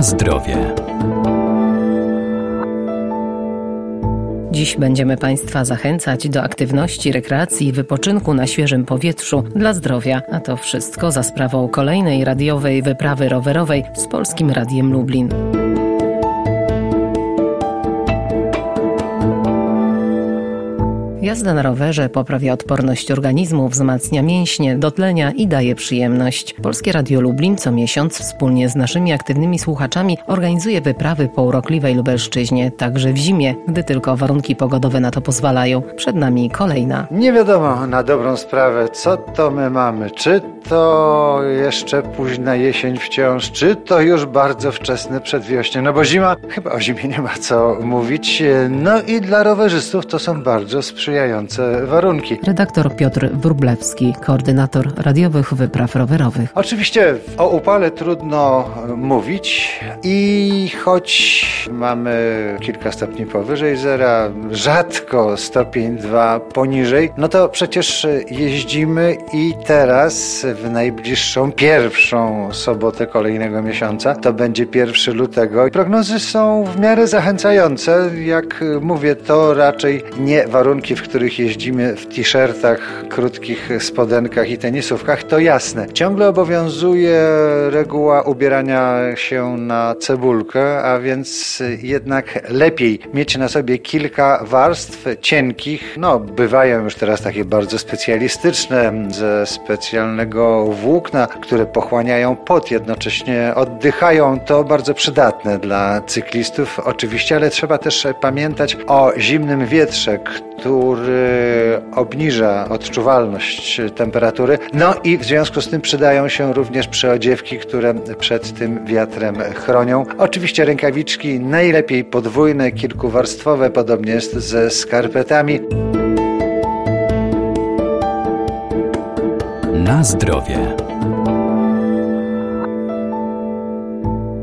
Zdrowie. Dziś będziemy Państwa zachęcać do aktywności, rekreacji i wypoczynku na świeżym powietrzu dla zdrowia, a to wszystko za sprawą kolejnej radiowej wyprawy rowerowej z Polskim Radiem Lublin. Jazda na rowerze poprawia odporność organizmu, wzmacnia mięśnie, dotlenia i daje przyjemność. Polskie Radio Lublin co miesiąc wspólnie z naszymi aktywnymi słuchaczami organizuje wyprawy po urokliwej Lubelszczyźnie, także w zimie, gdy tylko warunki pogodowe na to pozwalają. Przed nami kolejna. Nie wiadomo na dobrą sprawę, co to my mamy. Czy to jeszcze późna jesień wciąż, czy to już bardzo wczesny przedwiośnie. No bo zima, chyba o zimie nie ma co mówić. No i dla rowerzystów to są bardzo sprzyjające sprzyjające warunki. Redaktor Piotr Wrublewski, koordynator radiowych wypraw rowerowych. Oczywiście o upale trudno mówić i choć mamy kilka stopni powyżej zera, rzadko stopień dwa poniżej, no to przecież jeździmy i teraz w najbliższą pierwszą sobotę kolejnego miesiąca, to będzie 1 lutego prognozy są w miarę zachęcające. Jak mówię, to raczej nie warunki, w których jeździmy w t-shirtach, krótkich spodenkach i tenisówkach, to jasne. Ciągle obowiązuje reguła ubierania się na cebulkę, a więc jednak lepiej mieć na sobie kilka warstw cienkich. No, bywają już teraz takie bardzo specjalistyczne, ze specjalnego włókna, które pochłaniają pot, jednocześnie oddychają. To bardzo przydatne dla cyklistów, oczywiście, ale trzeba też pamiętać o zimnym wietrze, który obniża odczuwalność temperatury. No i w związku z tym przydają się również przyodziewki, które przed tym wiatrem chronią. Oczywiście rękawiczki najlepiej podwójne, kilkuwarstwowe, podobnie jest ze skarpetami. Na zdrowie.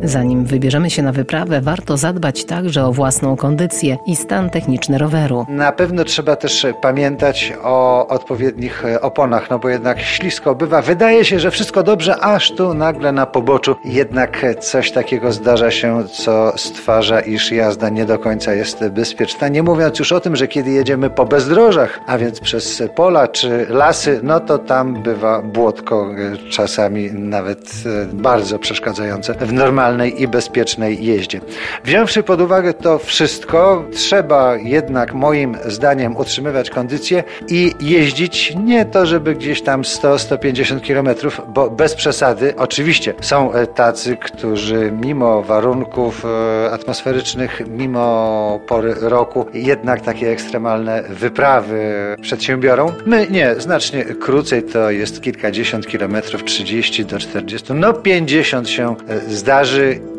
Zanim wybierzemy się na wyprawę, warto zadbać także o własną kondycję i stan techniczny roweru. Na pewno trzeba też pamiętać o odpowiednich oponach, no bo jednak ślisko bywa. Wydaje się, że wszystko dobrze, aż tu nagle na poboczu jednak coś takiego zdarza się, co stwarza, iż jazda nie do końca jest bezpieczna. Nie mówiąc już o tym, że kiedy jedziemy po bezdrożach, a więc przez pola czy lasy, no to tam bywa błotko, czasami nawet bardzo przeszkadzające w normalnym i bezpiecznej jeździe. Wziąwszy pod uwagę to wszystko, trzeba jednak moim zdaniem utrzymywać kondycję i jeździć nie to, żeby gdzieś tam 100-150 km, bo bez przesady. Oczywiście są tacy, którzy mimo warunków e, atmosferycznych, mimo pory roku, jednak takie ekstremalne wyprawy przedsiębiorą. My nie, znacznie krócej, to jest kilkadziesiąt kilometrów, 30 do 40, no 50 się e,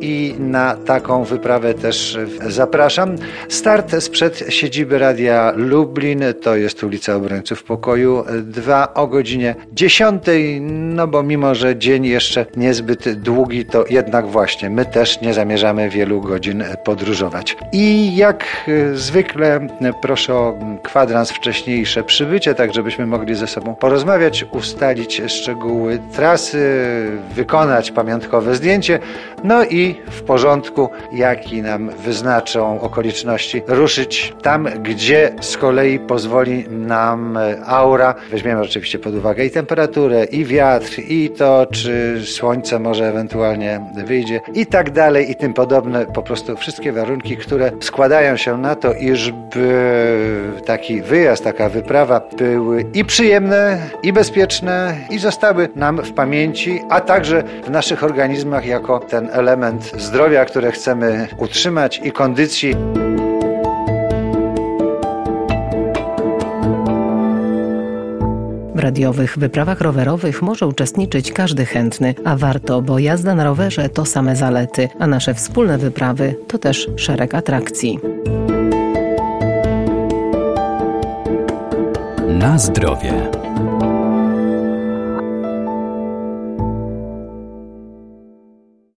i na taką wyprawę też zapraszam. Start sprzed siedziby Radia Lublin, to jest ulica Obrońców Pokoju 2 o godzinie 10, no bo mimo, że dzień jeszcze niezbyt długi, to jednak właśnie my też nie zamierzamy wielu godzin podróżować. I jak zwykle proszę o kwadrans wcześniejsze przybycie, tak żebyśmy mogli ze sobą porozmawiać, ustalić szczegóły trasy, wykonać pamiątkowe zdjęcie, no i w porządku, jaki nam wyznaczą okoliczności, ruszyć tam, gdzie z kolei pozwoli nam aura. Weźmiemy oczywiście pod uwagę i temperaturę, i wiatr, i to, czy słońce może ewentualnie wyjdzie, i tak dalej, i tym podobne. Po prostu wszystkie warunki, które składają się na to, iżby taki wyjazd, taka wyprawa były i przyjemne, i bezpieczne, i zostały nam w pamięci, a także w naszych organizmach jako ten element zdrowia, które chcemy utrzymać i kondycji. W radiowych wyprawach rowerowych może uczestniczyć każdy chętny, a warto, bo jazda na rowerze to same zalety, a nasze wspólne wyprawy to też szereg atrakcji. Na zdrowie.